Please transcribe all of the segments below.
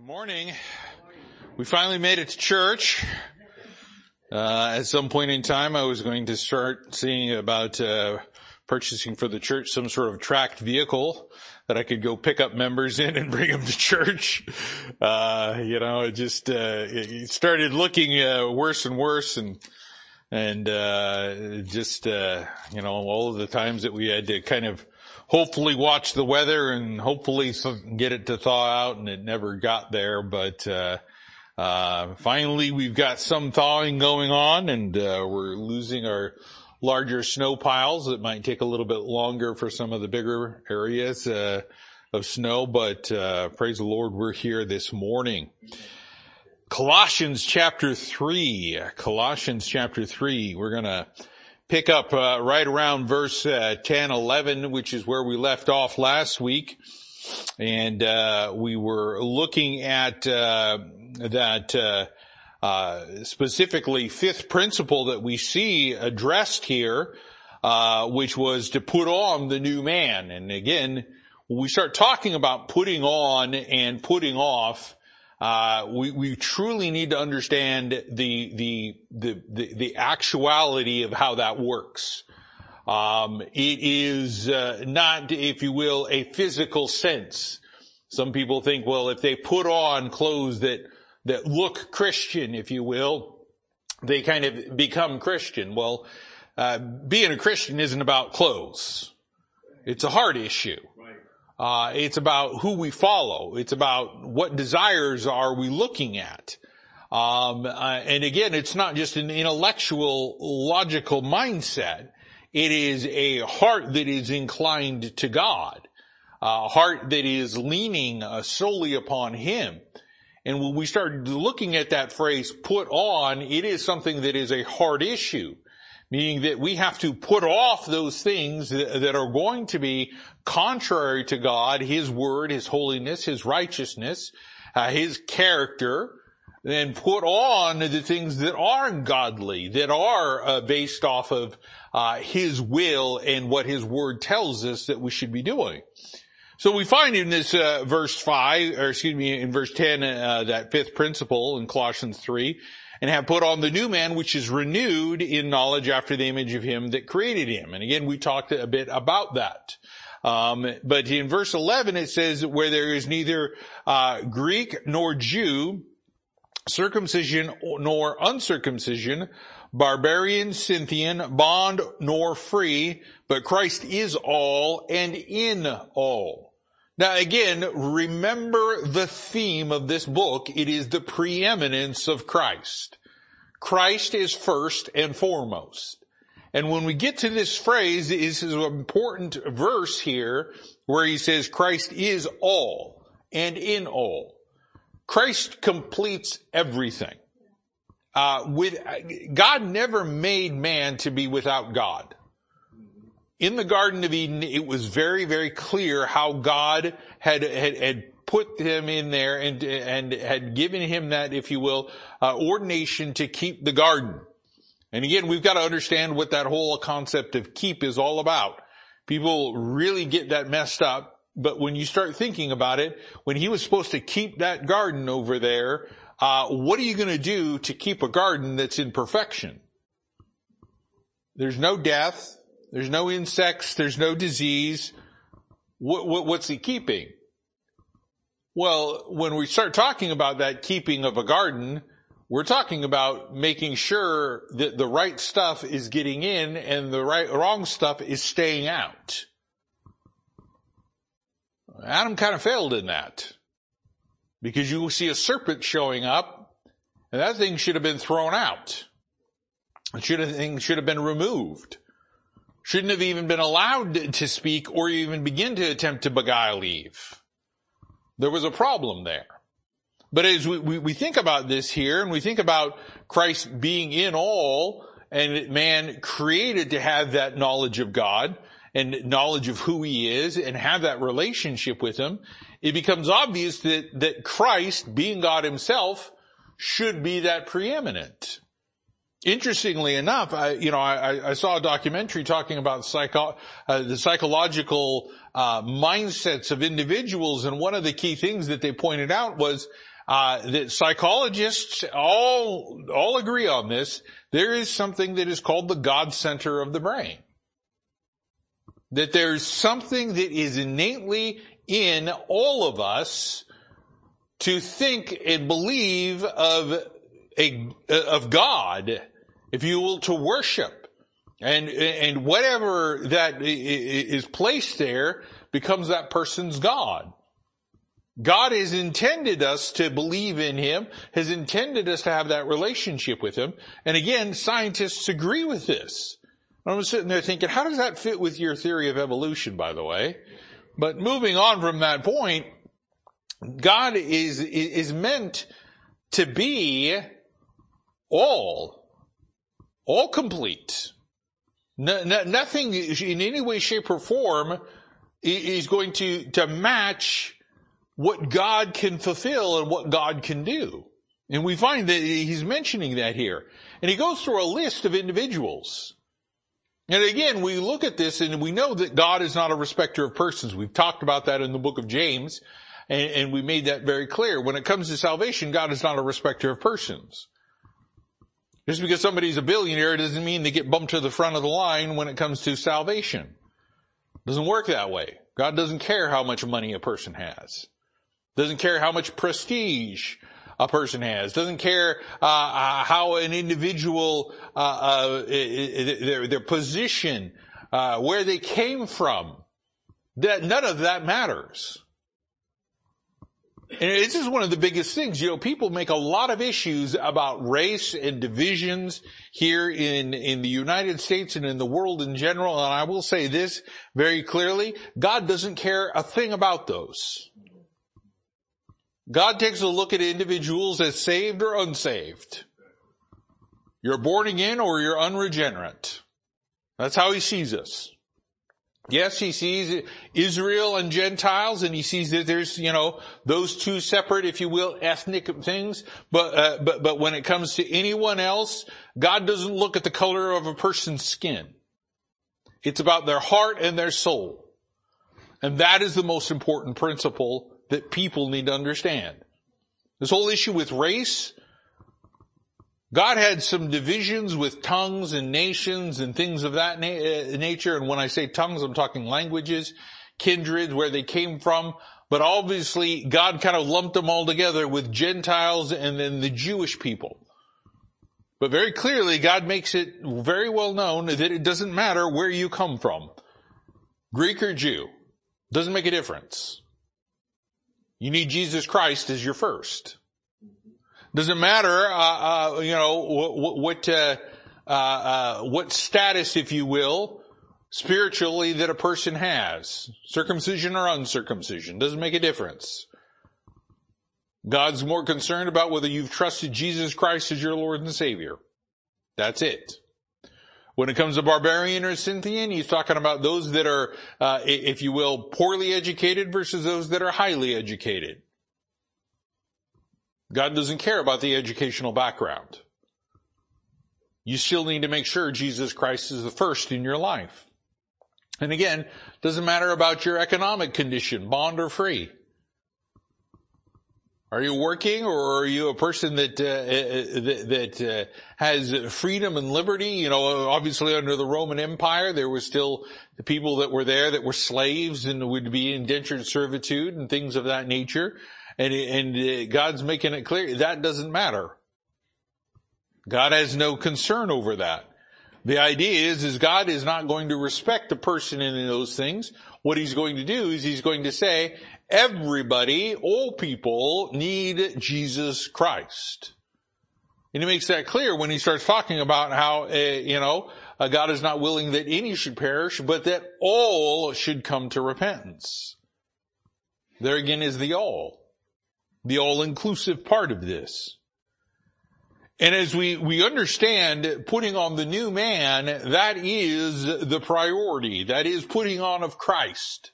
Morning. We finally made it to church. Uh, at some point in time, I was going to start seeing about uh, purchasing for the church some sort of tracked vehicle that I could go pick up members in and bring them to church. Uh, you know, it just uh, it started looking uh, worse and worse, and and uh, just you know all of the times that we had to kind of hopefully watch the weather and hopefully get it to thaw out and it never got there. But, uh, uh, finally we've got some thawing going on and, uh, we're losing our larger snow piles. It might take a little bit longer for some of the bigger areas, uh, of snow, but, uh, praise the Lord, we're here this morning. Colossians chapter three, Colossians chapter three, we're gonna pick up uh, right around verse uh, 10, 11, which is where we left off last week. And uh, we were looking at uh, that uh, uh, specifically fifth principle that we see addressed here, which was to put on the new man. And again, we start talking about putting on and putting off, uh, we, we truly need to understand the, the, the, the, the actuality of how that works. Um, it is uh, not, if you will, a physical sense. Some people think, well, if they put on clothes that that look Christian, if you will, they kind of become Christian. Well, uh, being a Christian isn't about clothes. It's a heart issue. Uh, it's about who we follow. It's about what desires are we looking at. Um, uh, and again, it's not just an intellectual, logical mindset. It is a heart that is inclined to God, a heart that is leaning uh, solely upon Him. And when we start looking at that phrase, put on, it is something that is a hard issue meaning that we have to put off those things that are going to be contrary to God, His Word, His holiness, His righteousness, uh, His character, and put on the things that are godly, that are uh, based off of uh, His will and what His Word tells us that we should be doing. So we find in this uh, verse five, or excuse me, in verse ten, uh, that fifth principle in Colossians three, and have put on the new man which is renewed in knowledge after the image of him that created him. And again, we talked a bit about that. Um, but in verse 11 it says where there is neither uh, Greek nor Jew, circumcision nor uncircumcision, barbarian, Scythian, bond nor free, but Christ is all and in all. Now again, remember the theme of this book. It is the preeminence of Christ. Christ is first and foremost. And when we get to this phrase, this is an important verse here where he says Christ is all and in all. Christ completes everything. Uh, with God never made man to be without God in the Garden of Eden, it was very, very clear how God had, had, had put him in there and, and had given him that, if you will, uh, ordination to keep the garden. And again, we've got to understand what that whole concept of keep is all about. People really get that messed up. But when you start thinking about it, when he was supposed to keep that garden over there, uh, what are you going to do to keep a garden that's in perfection? There's no death. There's no insects. There's no disease. What, what, what's he keeping? Well, when we start talking about that keeping of a garden, we're talking about making sure that the right stuff is getting in and the right, wrong stuff is staying out. Adam kind of failed in that because you see a serpent showing up and that thing should have been thrown out. It should have, thing should have been removed shouldn't have even been allowed to speak or even begin to attempt to beguile Eve. There was a problem there. But as we, we, we, think about this here and we think about Christ being in all and man created to have that knowledge of God and knowledge of who he is and have that relationship with him, it becomes obvious that, that Christ, being God himself, should be that preeminent interestingly enough, I, you know, I, I, saw a documentary talking about psycho, uh, the psychological uh, mindsets of individuals. And one of the key things that they pointed out was uh, that psychologists all all agree on this. There is something that is called the God center of the brain. That there's something that is innately in all of us to think and believe of a, of God, if you will, to worship. And, and whatever that is placed there becomes that person's God. God has intended us to believe in Him, has intended us to have that relationship with Him. And again, scientists agree with this. I'm sitting there thinking, how does that fit with your theory of evolution, by the way? But moving on from that point, God is, is meant to be all, all complete. No, no, nothing in any way, shape, or form is going to, to match what God can fulfill and what God can do. And we find that he's mentioning that here. And he goes through a list of individuals. And again, we look at this and we know that God is not a respecter of persons. We've talked about that in the book of James. And, and we made that very clear. When it comes to salvation, God is not a respecter of persons. Just because somebody's a billionaire doesn't mean they get bumped to the front of the line when it comes to salvation. It doesn't work that way. God doesn't care how much money a person has. Doesn't care how much prestige a person has. Doesn't care uh, uh, how an individual uh, uh their their position, uh, where they came from. That none of that matters. And this is one of the biggest things. You know, people make a lot of issues about race and divisions here in, in the United States and in the world in general. And I will say this very clearly. God doesn't care a thing about those. God takes a look at individuals as saved or unsaved. You're born again or you're unregenerate. That's how he sees us. Yes, he sees Israel and Gentiles and he sees that there's, you know, those two separate, if you will, ethnic things. But, uh, but, but when it comes to anyone else, God doesn't look at the color of a person's skin. It's about their heart and their soul. And that is the most important principle that people need to understand. This whole issue with race, God had some divisions with tongues and nations and things of that na- uh, nature. And when I say tongues, I'm talking languages, kindreds, where they came from. But obviously, God kind of lumped them all together with Gentiles and then the Jewish people. But very clearly, God makes it very well known that it doesn't matter where you come from. Greek or Jew. Doesn't make a difference. You need Jesus Christ as your first. Doesn't matter, uh, uh, you know, what, what, uh, uh, uh, what status, if you will, spiritually that a person has. Circumcision or uncircumcision. Doesn't make a difference. God's more concerned about whether you've trusted Jesus Christ as your Lord and Savior. That's it. When it comes to barbarian or Scythian, he's talking about those that are, uh, if you will, poorly educated versus those that are highly educated. God doesn't care about the educational background. You still need to make sure Jesus Christ is the first in your life. And again, doesn't matter about your economic condition, bond or free. Are you working or are you a person that, uh, uh that, uh, has freedom and liberty? You know, obviously under the Roman Empire, there were still the people that were there that were slaves and would be indentured servitude and things of that nature. And, and uh, God's making it clear that doesn't matter. God has no concern over that. The idea is, is God is not going to respect the person in those things. What he's going to do is he's going to say, everybody, all people need Jesus Christ. And he makes that clear when he starts talking about how, uh, you know, uh, God is not willing that any should perish, but that all should come to repentance. There again is the all the all-inclusive part of this. And as we, we understand putting on the new man, that is the priority. That is putting on of Christ.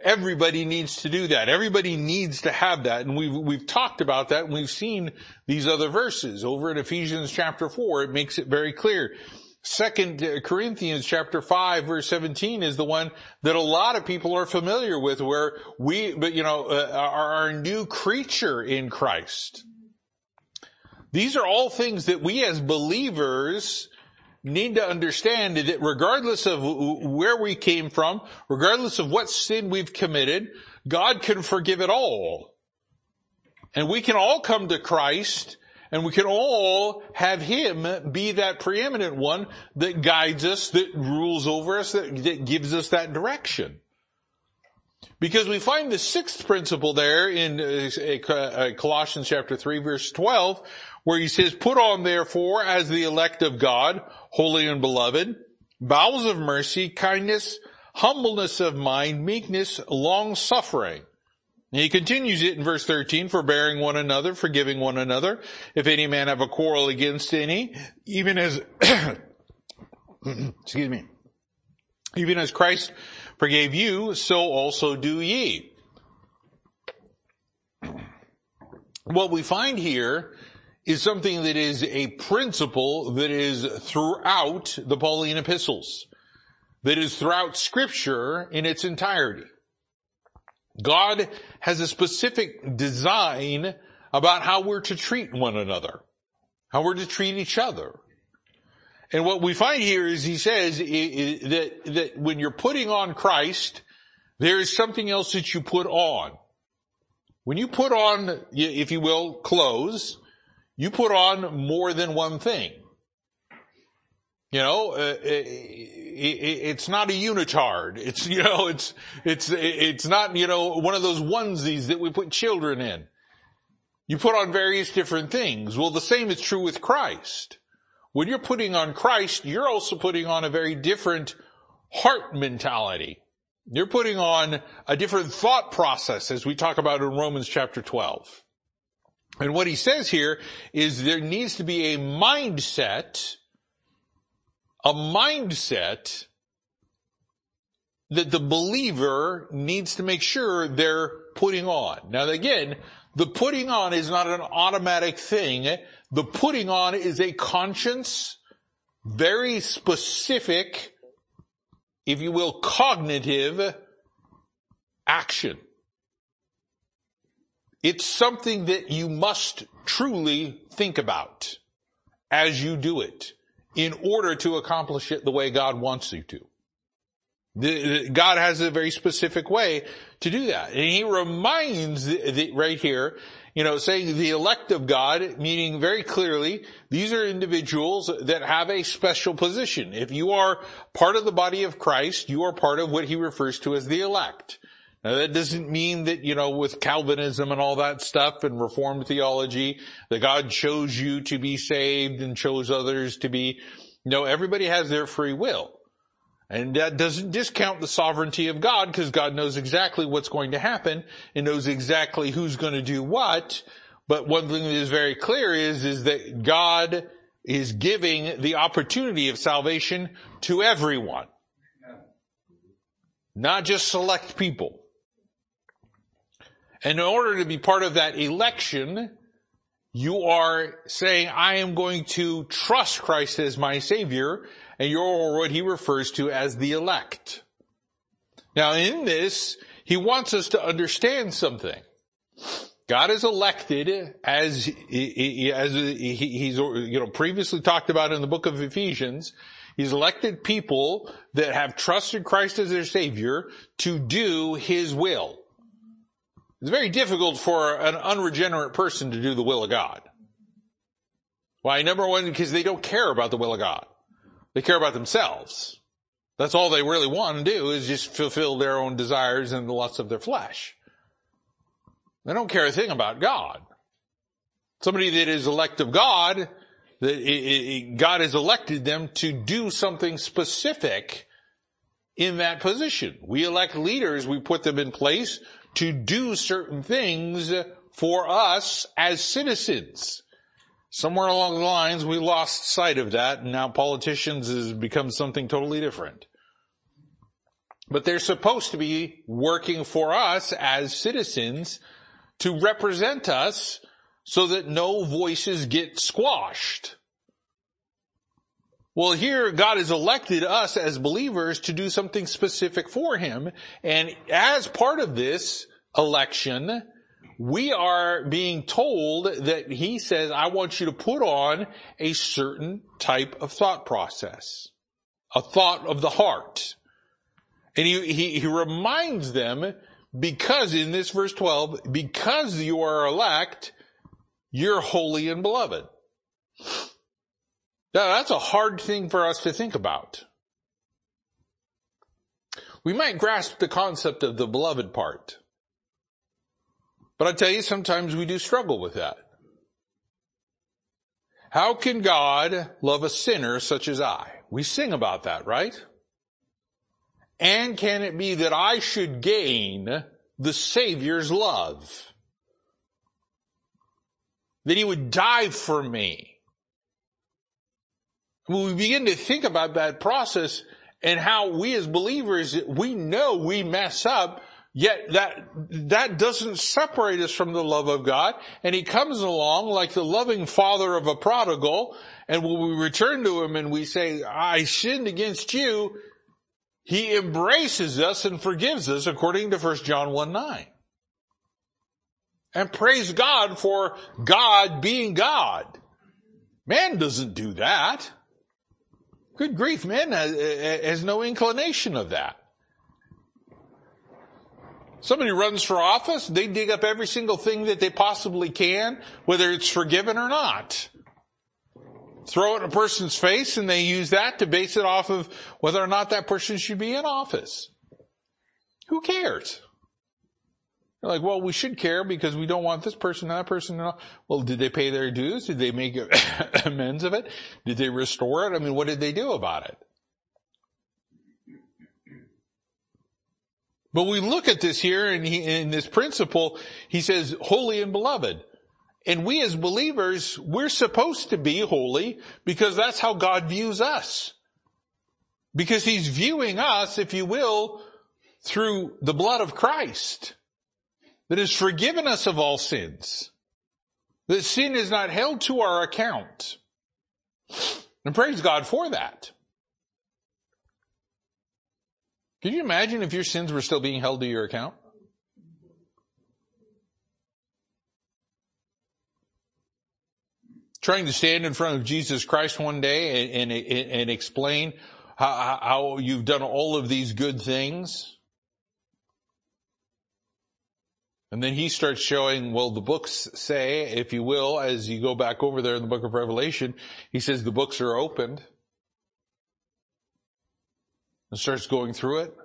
Everybody needs to do that. Everybody needs to have that. And we've, we've talked about that and we've seen these other verses over in Ephesians chapter four. It makes it very clear. Second Corinthians chapter 5 verse 17 is the one that a lot of people are familiar with where we, but you know, uh, are our new creature in Christ. These are all things that we as believers need to understand that regardless of where we came from, regardless of what sin we've committed, God can forgive it all. And we can all come to Christ and we can all have Him be that preeminent one that guides us, that rules over us, that, that gives us that direction. Because we find the sixth principle there in uh, Colossians chapter 3 verse 12, where he says, put on therefore as the elect of God, holy and beloved, bowels of mercy, kindness, humbleness of mind, meekness, long suffering and he continues it in verse 13, forbearing one another, forgiving one another. If any man have a quarrel against any, even as, excuse me, even as Christ forgave you, so also do ye. What we find here is something that is a principle that is throughout the Pauline epistles, that is throughout scripture in its entirety. God has a specific design about how we're to treat one another, how we're to treat each other. And what we find here is he says that, that when you're putting on Christ, there is something else that you put on. When you put on, if you will, clothes, you put on more than one thing. You know, uh, it's not a unitard. It's, you know, it's, it's, it's not, you know, one of those onesies that we put children in. You put on various different things. Well, the same is true with Christ. When you're putting on Christ, you're also putting on a very different heart mentality. You're putting on a different thought process as we talk about in Romans chapter 12. And what he says here is there needs to be a mindset a mindset that the believer needs to make sure they're putting on. Now again, the putting on is not an automatic thing. The putting on is a conscience, very specific, if you will, cognitive action. It's something that you must truly think about as you do it in order to accomplish it the way God wants you to. God has a very specific way to do that. And he reminds the, the, right here, you know, saying the elect of God, meaning very clearly, these are individuals that have a special position. If you are part of the body of Christ, you are part of what he refers to as the elect. Now that doesn't mean that, you know, with Calvinism and all that stuff and Reformed theology, that God chose you to be saved and chose others to be, no, everybody has their free will. And that doesn't discount the sovereignty of God because God knows exactly what's going to happen and knows exactly who's going to do what. But one thing that is very clear is, is that God is giving the opportunity of salvation to everyone. Not just select people. And in order to be part of that election, you are saying, I am going to trust Christ as my savior, and you're what he refers to as the elect. Now in this, he wants us to understand something. God is elected as, as he's, you know, previously talked about in the book of Ephesians. He's elected people that have trusted Christ as their savior to do his will. It's very difficult for an unregenerate person to do the will of God. Why? Number one, because they don't care about the will of God. They care about themselves. That's all they really want to do is just fulfill their own desires and the lusts of their flesh. They don't care a thing about God. Somebody that is elect of God, that God has elected them to do something specific in that position. We elect leaders, we put them in place to do certain things for us as citizens. Somewhere along the lines, we lost sight of that, and now politicians has become something totally different. But they're supposed to be working for us as citizens to represent us so that no voices get squashed. Well, here God has elected us as believers to do something specific for Him. And as part of this election, we are being told that He says, I want you to put on a certain type of thought process. A thought of the heart. And he, he, he reminds them because in this verse 12, because you are elect, you're holy and beloved. Now that's a hard thing for us to think about. We might grasp the concept of the beloved part. But I tell you, sometimes we do struggle with that. How can God love a sinner such as I? We sing about that, right? And can it be that I should gain the Savior's love? That He would die for me? When we begin to think about that process and how we as believers, we know we mess up, yet that, that doesn't separate us from the love of God. And He comes along like the loving father of a prodigal. And when we return to Him and we say, I sinned against you, He embraces us and forgives us according to 1 John 1 9. And praise God for God being God. Man doesn't do that. Good grief, man uh, uh, has no inclination of that. Somebody runs for office, they dig up every single thing that they possibly can, whether it's forgiven or not. Throw it in a person's face and they use that to base it off of whether or not that person should be in office. Who cares? They're like, well, we should care because we don't want this person, that person. Well, did they pay their dues? Did they make amends of it? Did they restore it? I mean, what did they do about it? But we look at this here and he, in this principle, he says, holy and beloved. And we as believers, we're supposed to be holy because that's how God views us. Because he's viewing us, if you will, through the blood of Christ that has forgiven us of all sins. That sin is not held to our account. And praise God for that. Can you imagine if your sins were still being held to your account? Trying to stand in front of Jesus Christ one day and, and, and explain how, how you've done all of these good things And then he starts showing, well, the books say, if you will, as you go back over there in the book of Revelation, he says the books are opened. And starts going through it.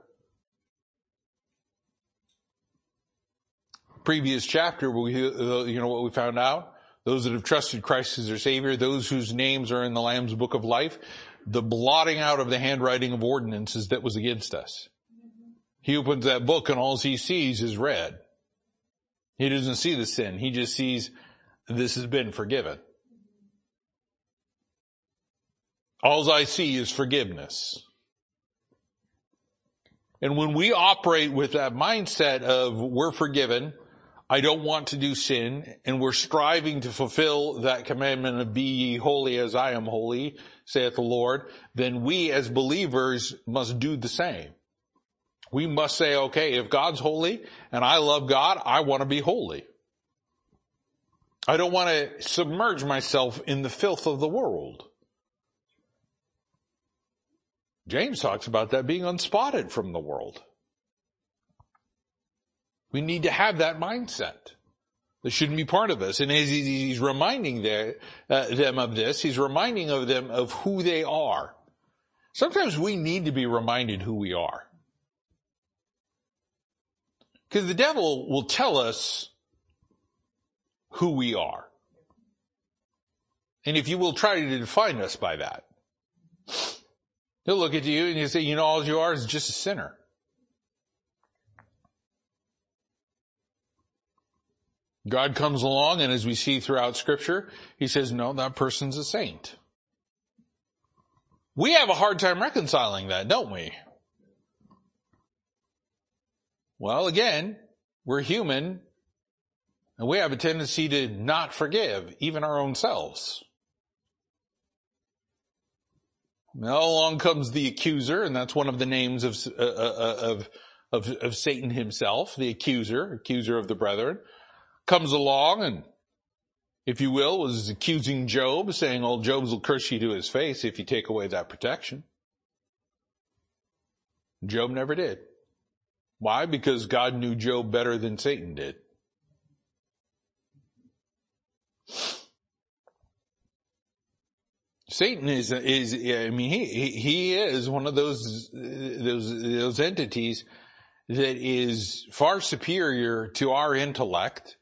Previous chapter, we, you know what we found out? Those that have trusted Christ as their Savior, those whose names are in the Lamb's book of life, the blotting out of the handwriting of ordinances that was against us. He opens that book and all he sees is red. He doesn't see the sin. He just sees this has been forgiven. All I see is forgiveness. And when we operate with that mindset of we're forgiven, I don't want to do sin, and we're striving to fulfill that commandment of be ye holy as I am holy, saith the Lord, then we as believers must do the same. We must say, okay, if God's holy and I love God, I want to be holy. I don't want to submerge myself in the filth of the world. James talks about that being unspotted from the world. We need to have that mindset. That shouldn't be part of us. And as he's reminding uh, them of this, he's reminding of them of who they are. Sometimes we need to be reminded who we are. Because the devil will tell us who we are. And if you will try to define us by that, he'll look at you and he'll say, you know, all you are is just a sinner. God comes along and as we see throughout scripture, he says, no, that person's a saint. We have a hard time reconciling that, don't we? Well, again, we're human and we have a tendency to not forgive even our own selves. Now along comes the accuser, and that's one of the names of, uh, uh, of, of, of Satan himself, the accuser, accuser of the brethren, comes along and, if you will, was accusing Job, saying, "Oh, Job's will curse you to his face if you take away that protection." Job never did. Why? Because God knew Job better than Satan did. Satan is, is, I mean, he, he is one of those, those, those entities that is far superior to our intellect.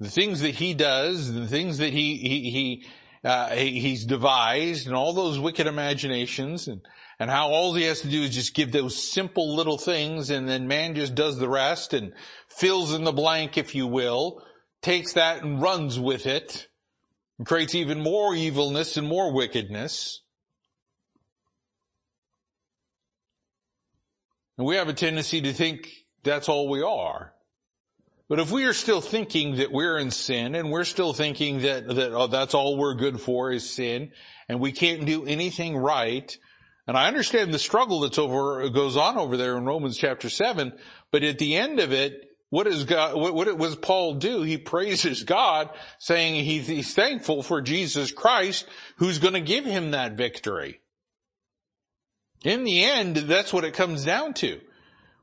The things that he does, the things that he, he, he, uh, he's devised and all those wicked imaginations and, and how all he has to do is just give those simple little things and then man just does the rest and fills in the blank, if you will, takes that and runs with it and creates even more evilness and more wickedness. And we have a tendency to think that's all we are. But if we are still thinking that we're in sin and we're still thinking that, that oh, that's all we're good for is sin and we can't do anything right, and I understand the struggle that's over, goes on over there in Romans chapter 7, but at the end of it, what does God, what, what does Paul do? He praises God saying he's, he's thankful for Jesus Christ who's going to give him that victory. In the end, that's what it comes down to.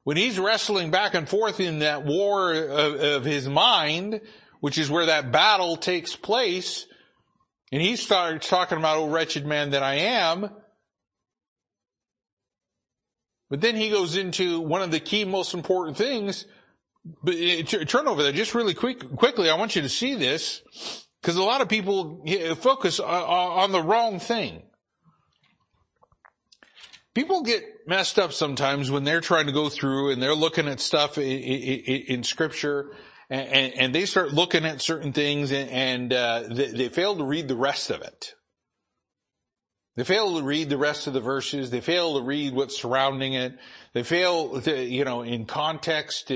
When he's wrestling back and forth in that war of, of his mind, which is where that battle takes place, and he starts talking about, oh wretched man that I am, but then he goes into one of the key most important things, but uh, turn over there just really quick, quickly. I want you to see this because a lot of people focus on the wrong thing. People get messed up sometimes when they're trying to go through and they're looking at stuff in, scripture and, they start looking at certain things and, uh, they fail to read the rest of it. They fail to read the rest of the verses. They fail to read what's surrounding it. They fail to, you know, in context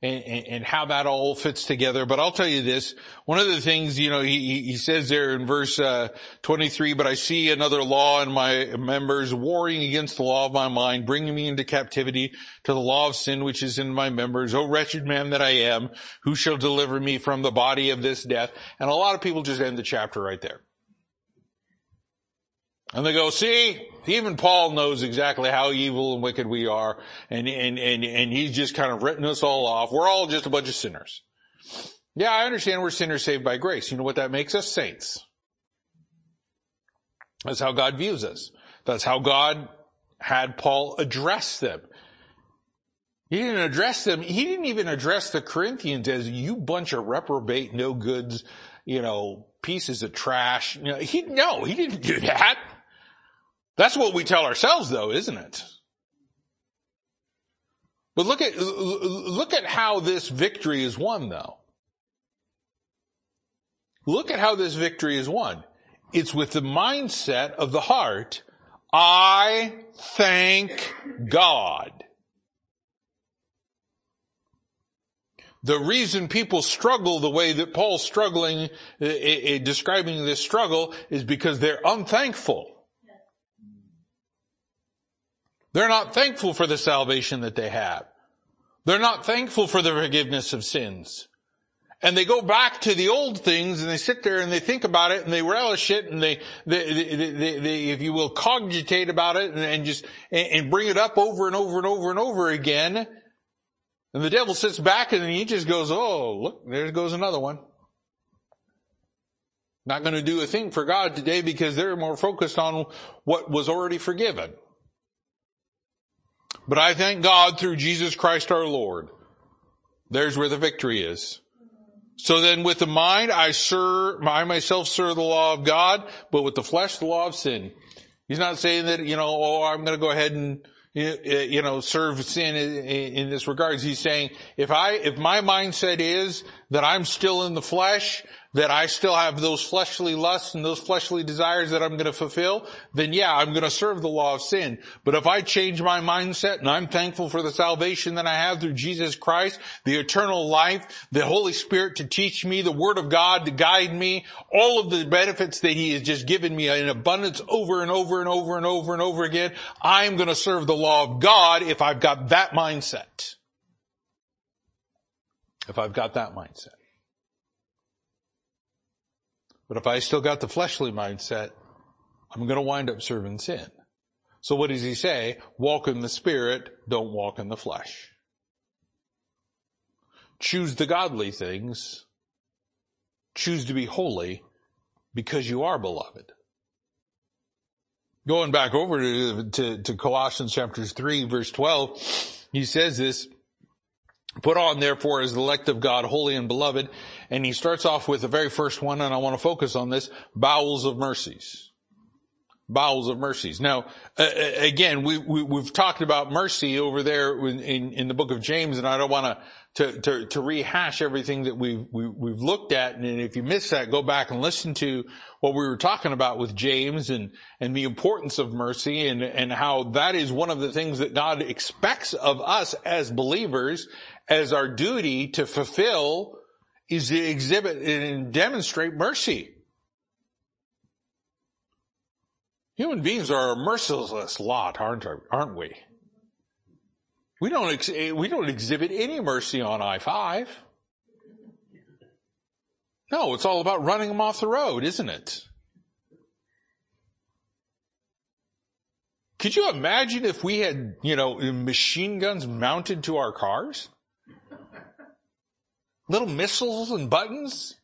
and, how that all fits together. But I'll tell you this, one of the things, you know, he, he says there in verse, uh, 23, but I see another law in my members warring against the law of my mind, bringing me into captivity to the law of sin which is in my members. O wretched man that I am, who shall deliver me from the body of this death? And a lot of people just end the chapter right there. And they go, see, even Paul knows exactly how evil and wicked we are, and, and, and, and he's just kind of written us all off. We're all just a bunch of sinners. Yeah, I understand we're sinners saved by grace. You know what that makes us? Saints. That's how God views us. That's how God had Paul address them. He didn't address them. He didn't even address the Corinthians as you bunch of reprobate, no goods, you know, pieces of trash. You know, he, no, he didn't do that. That's what we tell ourselves though, isn't it? But look at, look at how this victory is won though. Look at how this victory is won. It's with the mindset of the heart, I thank God. The reason people struggle the way that Paul's struggling, uh, uh, describing this struggle is because they're unthankful. They're not thankful for the salvation that they have. They're not thankful for the forgiveness of sins. And they go back to the old things and they sit there and they think about it and they relish it and they, they, they, they, if you will, cogitate about it and, and just, and, and bring it up over and over and over and over again. And the devil sits back and he just goes, oh, look, there goes another one. Not going to do a thing for God today because they're more focused on what was already forgiven. But I thank God through Jesus Christ our Lord. There's where the victory is. So then with the mind, I serve, I myself serve the law of God, but with the flesh, the law of sin. He's not saying that, you know, oh, I'm going to go ahead and, you know, serve sin in this regards. He's saying, if I, if my mindset is that I'm still in the flesh, that I still have those fleshly lusts and those fleshly desires that I'm going to fulfill, then yeah, I'm going to serve the law of sin. But if I change my mindset and I'm thankful for the salvation that I have through Jesus Christ, the eternal life, the Holy Spirit to teach me, the Word of God to guide me, all of the benefits that He has just given me in abundance over and over and over and over and over again, I'm going to serve the law of God if I've got that mindset. If I've got that mindset. But if I still got the fleshly mindset, I'm going to wind up serving sin. So what does he say? Walk in the spirit, don't walk in the flesh. Choose the godly things. Choose to be holy because you are beloved. Going back over to, to, to Colossians chapters 3 verse 12, he says this, Put on therefore as the elect of God, holy and beloved. And he starts off with the very first one, and I want to focus on this, bowels of mercies. Bowels of mercies. Now, uh, again, we, we, have talked about mercy over there in, in, in, the book of James, and I don't want to, to, to rehash everything that we've, we, we have looked at. And if you missed that, go back and listen to what we were talking about with James and, and the importance of mercy and, and how that is one of the things that God expects of us as believers as our duty to fulfill is to exhibit and demonstrate mercy. Human beings are a merciless lot, aren't, aren't we? We don't, ex- we don't exhibit any mercy on I-5. No, it's all about running them off the road, isn't it? Could you imagine if we had, you know, machine guns mounted to our cars? Little missiles and buttons.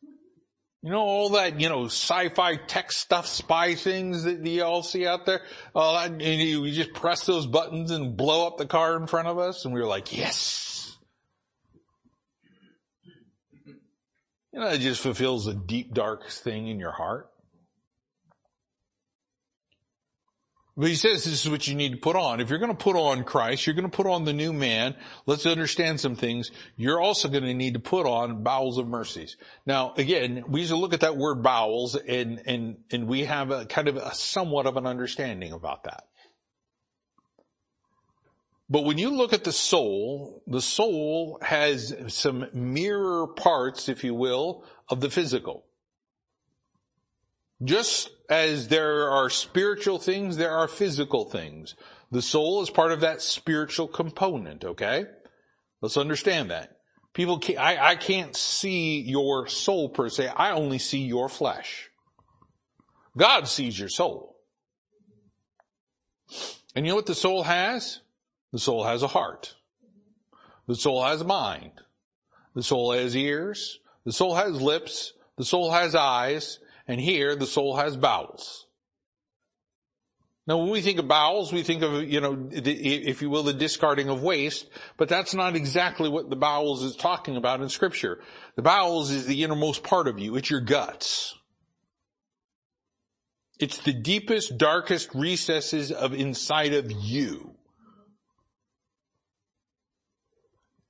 You know, all that, you know, sci-fi tech stuff, spy things that you all see out there. All that, and you, just press those buttons and blow up the car in front of us and we were like, yes. You know, it just fulfills a deep, dark thing in your heart. But he says this is what you need to put on. If you're going to put on Christ, you're going to put on the new man. Let's understand some things. You're also going to need to put on bowels of mercies. Now, again, we used to look at that word bowels and, and, and we have a kind of a somewhat of an understanding about that. But when you look at the soul, the soul has some mirror parts, if you will, of the physical. Just as there are spiritual things, there are physical things. The soul is part of that spiritual component, okay? Let's understand that. People can't, I, I can't see your soul per se. I only see your flesh. God sees your soul. And you know what the soul has? The soul has a heart. The soul has a mind. The soul has ears. The soul has lips. The soul has eyes. And here the soul has bowels. Now when we think of bowels, we think of, you know, the, if you will, the discarding of waste, but that's not exactly what the bowels is talking about in scripture. The bowels is the innermost part of you. It's your guts. It's the deepest, darkest recesses of inside of you.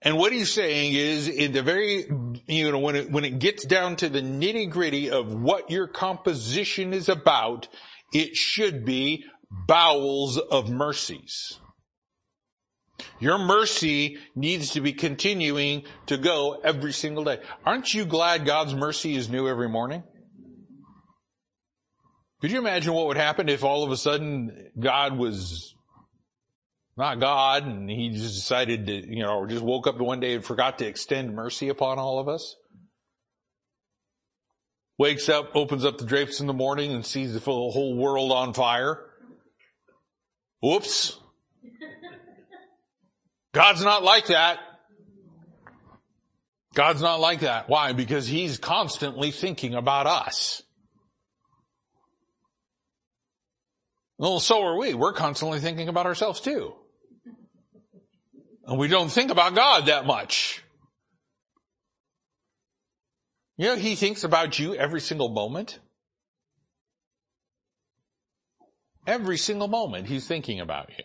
And what he's saying is in the very, you know, when it, when it gets down to the nitty gritty of what your composition is about, it should be bowels of mercies. Your mercy needs to be continuing to go every single day. Aren't you glad God's mercy is new every morning? Could you imagine what would happen if all of a sudden God was not God, and he just decided to, you know, or just woke up one day and forgot to extend mercy upon all of us. Wakes up, opens up the drapes in the morning and sees the whole world on fire. Whoops. God's not like that. God's not like that. Why? Because He's constantly thinking about us. Well, so are we. We're constantly thinking about ourselves too. And we don't think about God that much. You know, He thinks about you every single moment. Every single moment He's thinking about you.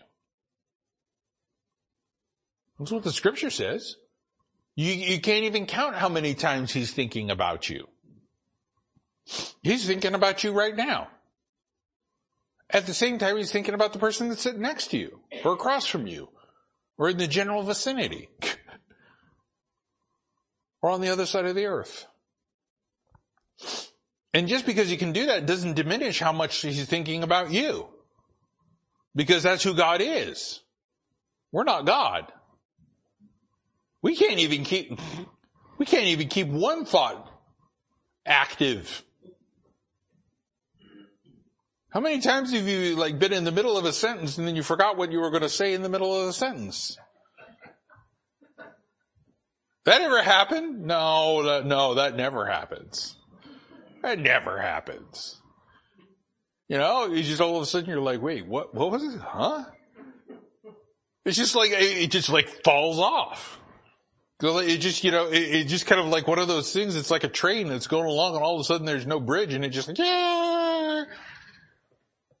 That's what the scripture says. You, you can't even count how many times He's thinking about you. He's thinking about you right now. At the same time, he's thinking about the person that's sitting next to you, or across from you, or in the general vicinity, or on the other side of the earth. And just because you can do that doesn't diminish how much he's thinking about you. Because that's who God is. We're not God. We can't even keep, we can't even keep one thought active. How many times have you like been in the middle of a sentence and then you forgot what you were going to say in the middle of the sentence? That ever happened? No, that, no, that never happens. That never happens. You know, you just all of a sudden you're like, wait, what, what was it? Huh? It's just like, it just like falls off. It just, you know, it, it, just kind of like one of those things. It's like a train that's going along and all of a sudden there's no bridge and it just yeah,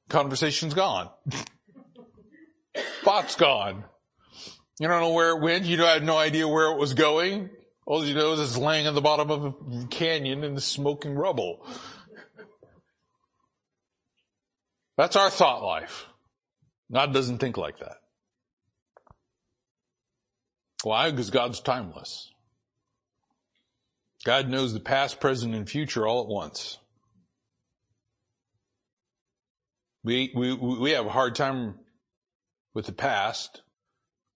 conversation's gone. Thought's gone. You don't know where it went. You have no idea where it was going. All you know is it's laying at the bottom of a canyon in the smoking rubble. That's our thought life. God doesn't think like that. Why? Because God's timeless. God knows the past, present, and future all at once. We, we, we have a hard time with the past,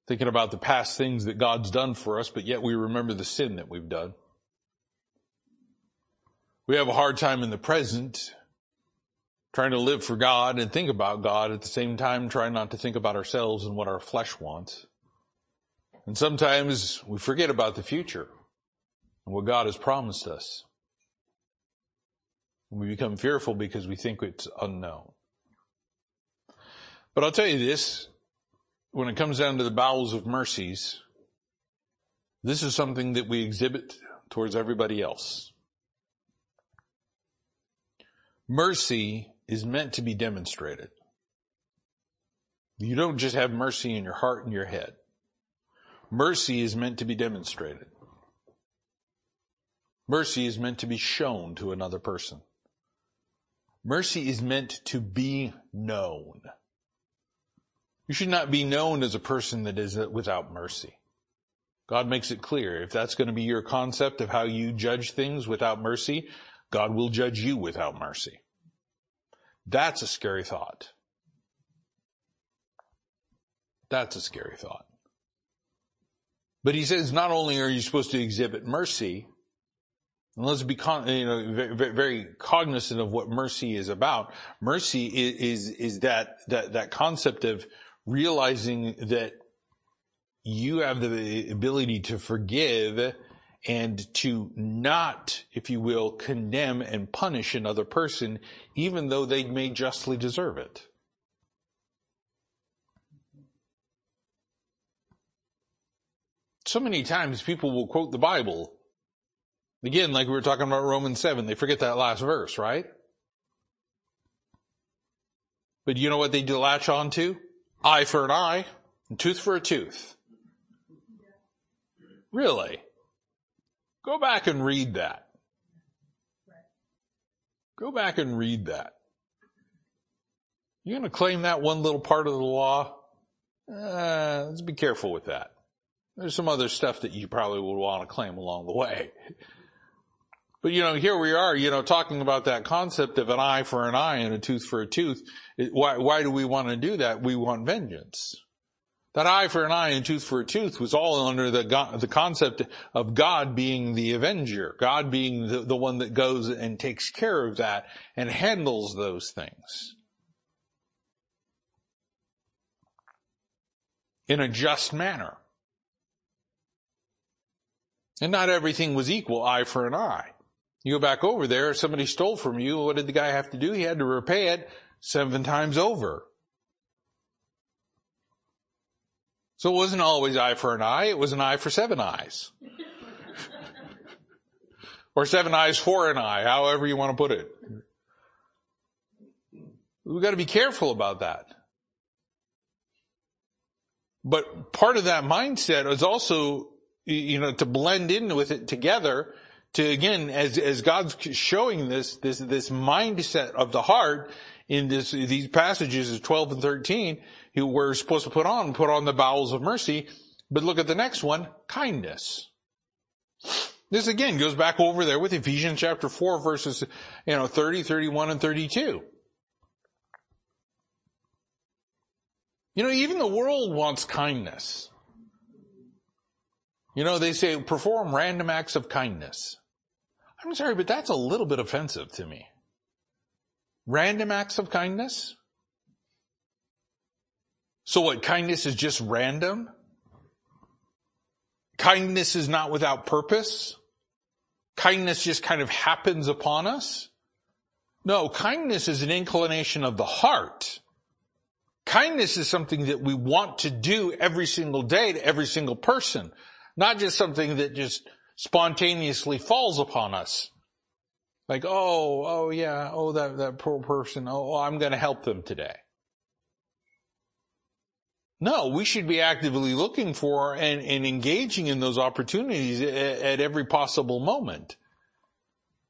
thinking about the past things that God's done for us, but yet we remember the sin that we've done. We have a hard time in the present, trying to live for God and think about God at the same time, trying not to think about ourselves and what our flesh wants. And sometimes we forget about the future and what God has promised us. We become fearful because we think it's unknown. But I'll tell you this, when it comes down to the bowels of mercies, this is something that we exhibit towards everybody else. Mercy is meant to be demonstrated. You don't just have mercy in your heart and your head. Mercy is meant to be demonstrated. Mercy is meant to be shown to another person. Mercy is meant to be known. You should not be known as a person that is without mercy. God makes it clear. If that's going to be your concept of how you judge things without mercy, God will judge you without mercy. That's a scary thought. That's a scary thought. But he says not only are you supposed to exhibit mercy, and let's be con- you know, very, very, cognizant of what mercy is about. Mercy is, is, is that, that, that concept of realizing that you have the ability to forgive and to not, if you will, condemn and punish another person, even though they may justly deserve it. so many times people will quote the Bible. Again, like we were talking about Romans 7, they forget that last verse, right? But you know what they latch on to? Eye for an eye, and tooth for a tooth. Really? Go back and read that. Go back and read that. You're going to claim that one little part of the law? Uh, let's be careful with that. There's some other stuff that you probably would want to claim along the way. But you know, here we are, you know, talking about that concept of an eye for an eye and a tooth for a tooth. Why, why do we want to do that? We want vengeance. That eye for an eye and tooth for a tooth was all under the God, the concept of God being the avenger, God being the, the one that goes and takes care of that and handles those things. In a just manner. And not everything was equal eye for an eye. You go back over there, somebody stole from you, what did the guy have to do? He had to repay it seven times over. So it wasn't always eye for an eye, it was an eye for seven eyes. or seven eyes for an eye, however you want to put it. We've got to be careful about that. But part of that mindset is also you know, to blend in with it together to again, as, as God's showing this, this, this mindset of the heart in this, these passages of 12 and 13, we're supposed to put on, put on the bowels of mercy. But look at the next one, kindness. This again goes back over there with Ephesians chapter 4 verses, you know, 30, 31, and 32. You know, even the world wants kindness. You know, they say perform random acts of kindness. I'm sorry, but that's a little bit offensive to me. Random acts of kindness? So what, kindness is just random? Kindness is not without purpose? Kindness just kind of happens upon us? No, kindness is an inclination of the heart. Kindness is something that we want to do every single day to every single person, not just something that just spontaneously falls upon us. Like, oh, oh yeah, oh that, that poor person, oh, oh I'm gonna help them today. No, we should be actively looking for and, and engaging in those opportunities at, at every possible moment.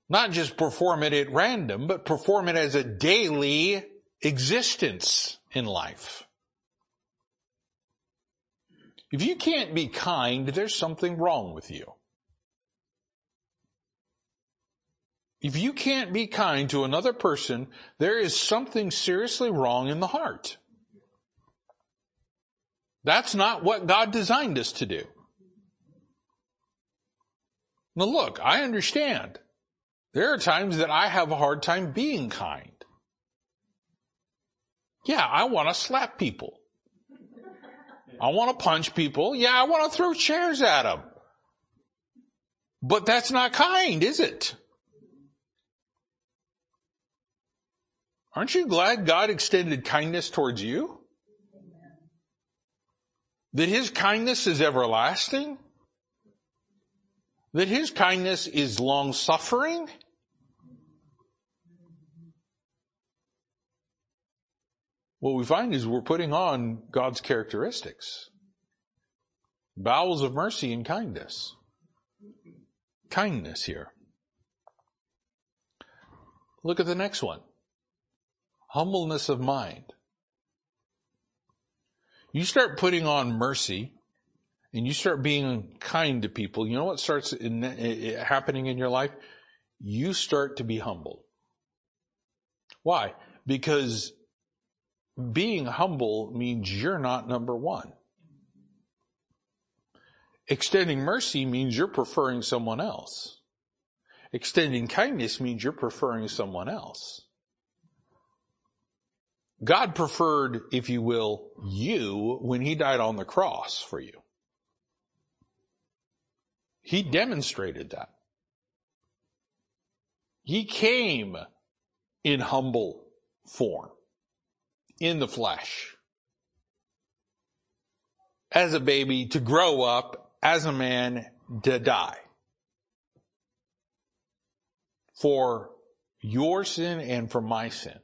Not just perform it at random, but perform it as a daily existence in life. If you can't be kind, there's something wrong with you. If you can't be kind to another person, there is something seriously wrong in the heart. That's not what God designed us to do. Now look, I understand. There are times that I have a hard time being kind. Yeah, I want to slap people. I want to punch people. Yeah, I want to throw chairs at them. But that's not kind, is it? Aren't you glad God extended kindness towards you? That His kindness is everlasting? That His kindness is long suffering? What we find is we're putting on God's characteristics. Bowels of mercy and kindness. Kindness here. Look at the next one humbleness of mind. You start putting on mercy and you start being kind to people. You know what starts in, eh, eh, happening in your life? You start to be humble. Why? Because being humble means you're not number one. Extending mercy means you're preferring someone else. Extending kindness means you're preferring someone else. God preferred, if you will, you when he died on the cross for you. He demonstrated that. He came in humble form, in the flesh, as a baby to grow up, as a man to die. For your sin and for my sin.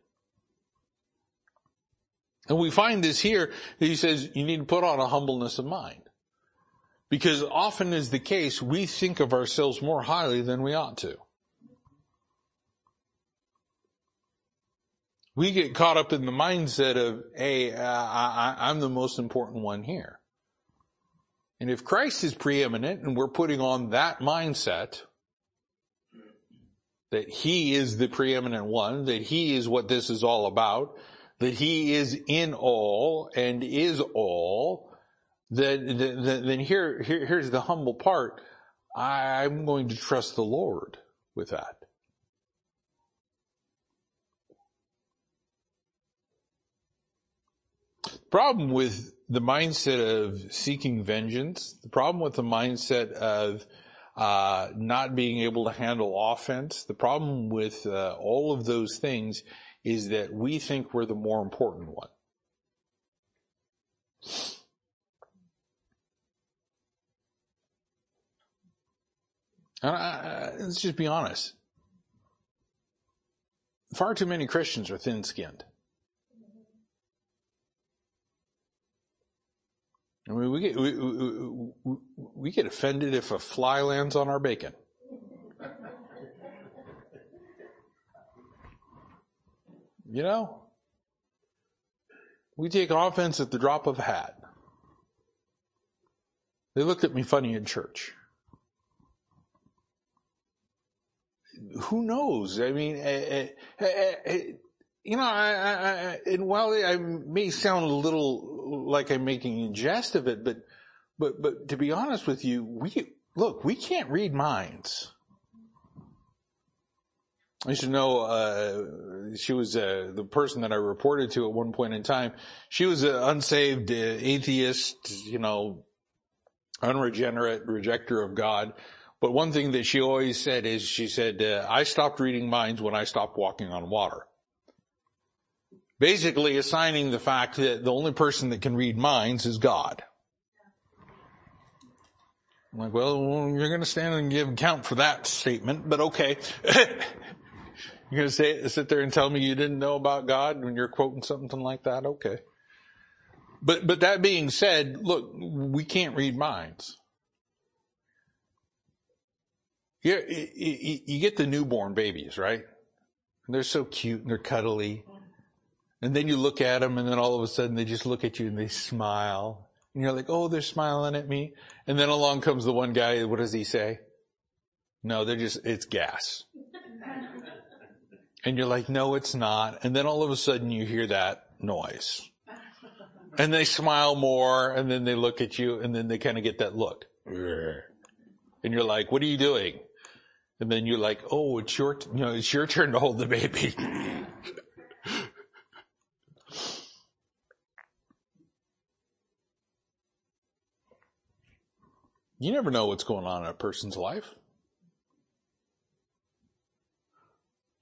And we find this here, he says you need to put on a humbleness of mind. Because often is the case, we think of ourselves more highly than we ought to. We get caught up in the mindset of, hey, uh, I, I'm the most important one here. And if Christ is preeminent and we're putting on that mindset, that He is the preeminent one, that He is what this is all about, that he is in all and is all, then, then, then here, here, here's the humble part. I'm going to trust the Lord with that. problem with the mindset of seeking vengeance, the problem with the mindset of uh, not being able to handle offense, the problem with uh, all of those things is that we think we're the more important one. I, let's just be honest. Far too many Christians are thin skinned. I mean, we get, we, we, we, get offended if a fly lands on our bacon. You know, we take offense at the drop of a hat. They looked at me funny in church. Who knows? I mean, uh, uh, uh, you know, and while I may sound a little like I'm making a jest of it, but, but, but to be honest with you, we, look, we can't read minds. I should know, uh, she was, uh, the person that I reported to at one point in time. She was an unsaved uh, atheist, you know, unregenerate, rejecter of God. But one thing that she always said is, she said, uh, I stopped reading minds when I stopped walking on water. Basically assigning the fact that the only person that can read minds is God. I'm like, well, you're going to stand and give account for that statement, but okay. You're going to say, sit there and tell me you didn't know about God when you're quoting something like that? Okay. But, but that being said, look, we can't read minds. You, you, get the newborn babies, right? And they're so cute and they're cuddly. And then you look at them and then all of a sudden they just look at you and they smile. And you're like, oh, they're smiling at me. And then along comes the one guy, what does he say? No, they're just, it's gas. And you're like, no, it's not. And then all of a sudden you hear that noise. And they smile more and then they look at you and then they kind of get that look. And you're like, what are you doing? And then you're like, oh, it's your, t- you know, it's your turn to hold the baby. you never know what's going on in a person's life.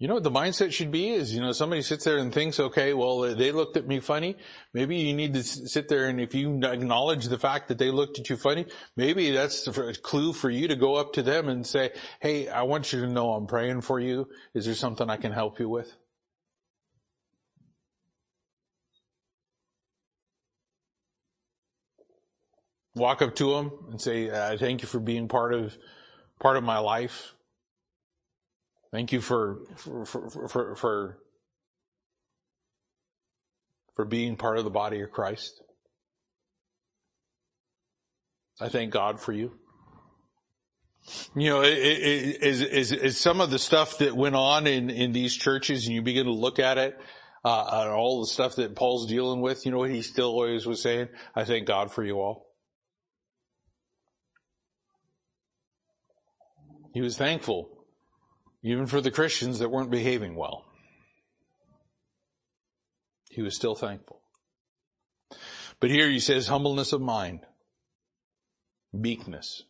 You know what the mindset should be is, you know, somebody sits there and thinks, okay, well, they looked at me funny. Maybe you need to sit there and if you acknowledge the fact that they looked at you funny, maybe that's a clue for you to go up to them and say, hey, I want you to know I'm praying for you. Is there something I can help you with? Walk up to them and say, uh, thank you for being part of, part of my life. Thank you for, for, for, for, for, being part of the body of Christ. I thank God for you. You know, is, is, is some of the stuff that went on in, in these churches and you begin to look at it, uh, all the stuff that Paul's dealing with, you know what he still always was saying? I thank God for you all. He was thankful even for the Christians that weren't behaving well. He was still thankful. But here he says humbleness of mind, meekness,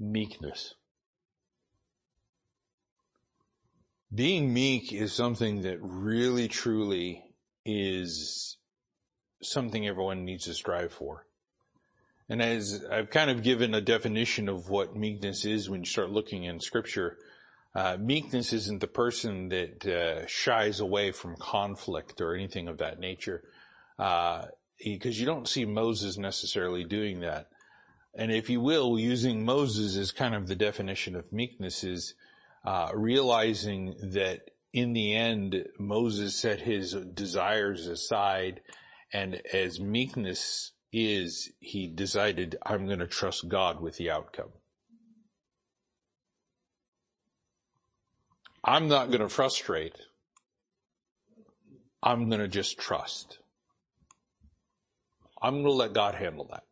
meekness. Being meek is something that really truly is something everyone needs to strive for. And as I've kind of given a definition of what meekness is when you start looking in scripture, uh, meekness isn't the person that uh, shies away from conflict or anything of that nature, because uh, you don't see Moses necessarily doing that. And if you will, using Moses as kind of the definition of meekness is uh, realizing that in the end, Moses set his desires aside, and as meekness is he decided, I'm going to trust God with the outcome. I'm not going to frustrate. I'm going to just trust. I'm going to let God handle that.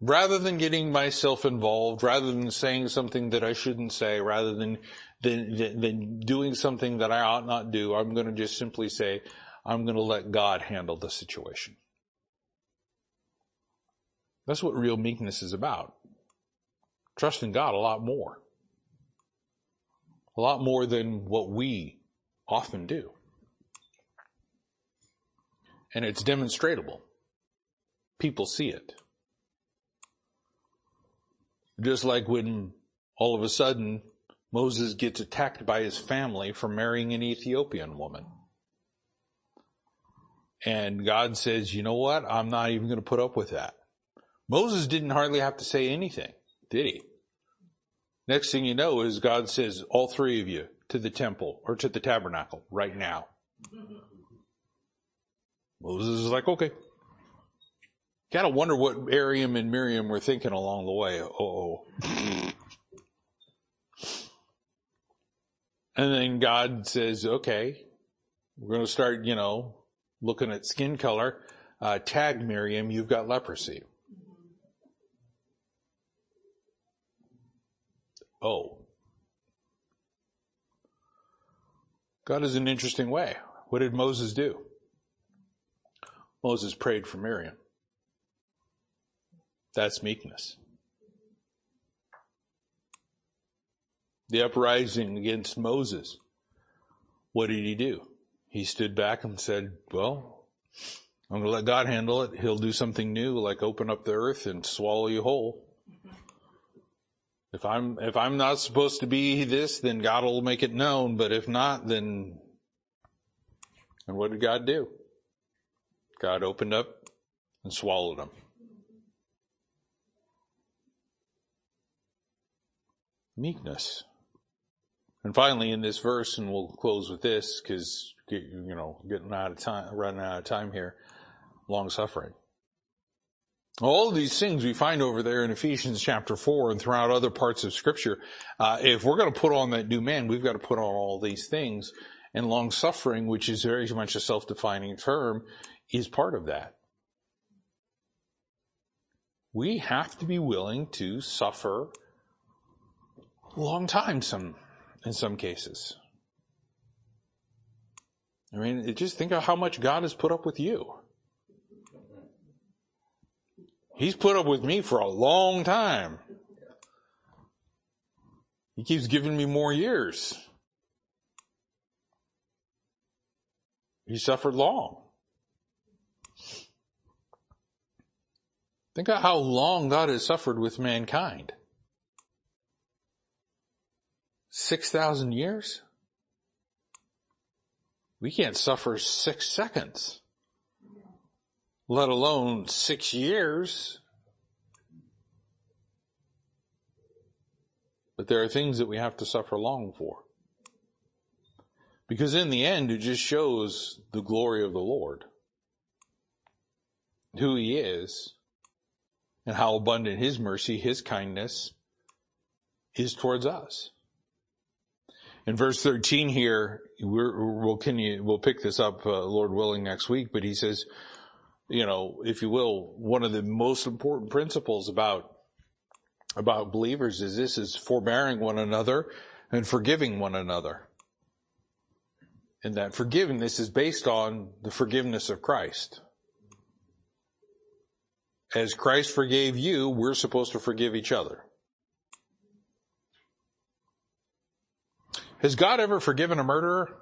Rather than getting myself involved, rather than saying something that I shouldn't say, rather than, than, than doing something that I ought not do, I'm going to just simply say, I'm going to let God handle the situation. That's what real meekness is about. Trusting God a lot more. A lot more than what we often do. And it's demonstrable. People see it. Just like when all of a sudden Moses gets attacked by his family for marrying an Ethiopian woman. And God says, you know what? I'm not even going to put up with that. Moses didn't hardly have to say anything, did he? Next thing you know is God says, all three of you to the temple or to the tabernacle right now. Moses is like, okay. Gotta wonder what Aaron and Miriam were thinking along the way. Oh. and then God says, okay, we're going to start, you know, looking at skin color. Uh, tag Miriam, you've got leprosy. Oh. God is an interesting way. What did Moses do? Moses prayed for Miriam. That's meekness. The uprising against Moses. What did he do? He stood back and said, well, I'm going to let God handle it. He'll do something new, like open up the earth and swallow you whole. If I'm, if I'm not supposed to be this, then God will make it known. But if not, then, and what did God do? God opened up and swallowed them. Meekness. And finally in this verse, and we'll close with this because, you know, getting out of time, running out of time here, long suffering. All these things we find over there in Ephesians chapter 4 and throughout other parts of scripture. Uh, if we're going to put on that new man, we've got to put on all these things. And long suffering, which is very much a self-defining term, is part of that. We have to be willing to suffer a long time some, in some cases. I mean, just think of how much God has put up with you. He's put up with me for a long time. He keeps giving me more years. He suffered long. Think of how long God has suffered with mankind. 6,000 years? We can't suffer six seconds let alone six years. But there are things that we have to suffer long for. Because in the end, it just shows the glory of the Lord. Who He is, and how abundant His mercy, His kindness is towards us. In verse 13 here, we will continue, we'll pick this up, uh, Lord willing, next week, but He says, you know, if you will, one of the most important principles about, about believers is this is forbearing one another and forgiving one another. And that forgiveness is based on the forgiveness of Christ. As Christ forgave you, we're supposed to forgive each other. Has God ever forgiven a murderer?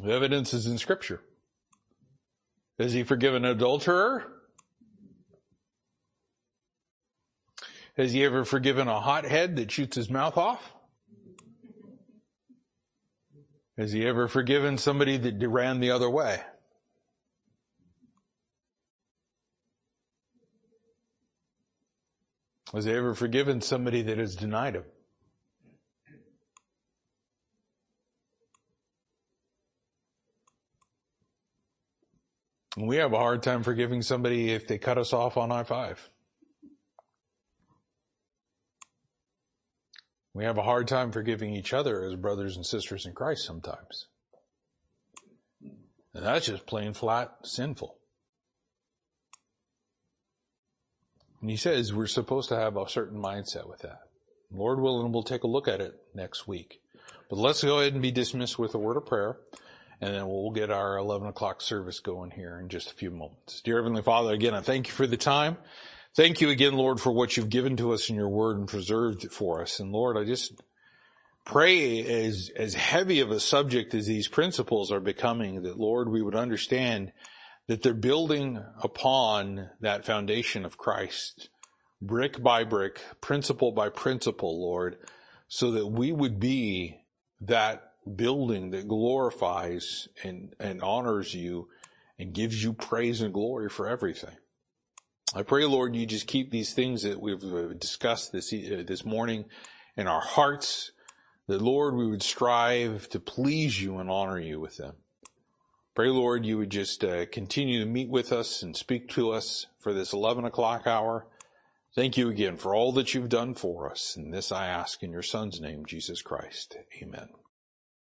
The evidence is in scripture. Has he forgiven an adulterer? Has he ever forgiven a hothead that shoots his mouth off? Has he ever forgiven somebody that ran the other way? Has he ever forgiven somebody that has denied him? We have a hard time forgiving somebody if they cut us off on I-5. We have a hard time forgiving each other as brothers and sisters in Christ sometimes. And that's just plain flat sinful. And he says we're supposed to have a certain mindset with that. Lord willing, we'll take a look at it next week. But let's go ahead and be dismissed with a word of prayer and then we'll get our 11 o'clock service going here in just a few moments. Dear Heavenly Father, again, I thank you for the time. Thank you again, Lord, for what you've given to us in your word and preserved it for us. And Lord, I just pray as, as heavy of a subject as these principles are becoming that Lord, we would understand that they're building upon that foundation of Christ, brick by brick, principle by principle, Lord, so that we would be that building that glorifies and, and honors you and gives you praise and glory for everything. I pray, Lord, you just keep these things that we've uh, discussed this, uh, this morning in our hearts, that Lord, we would strive to please you and honor you with them. Pray, Lord, you would just uh, continue to meet with us and speak to us for this 11 o'clock hour. Thank you again for all that you've done for us. And this I ask in your son's name, Jesus Christ. Amen.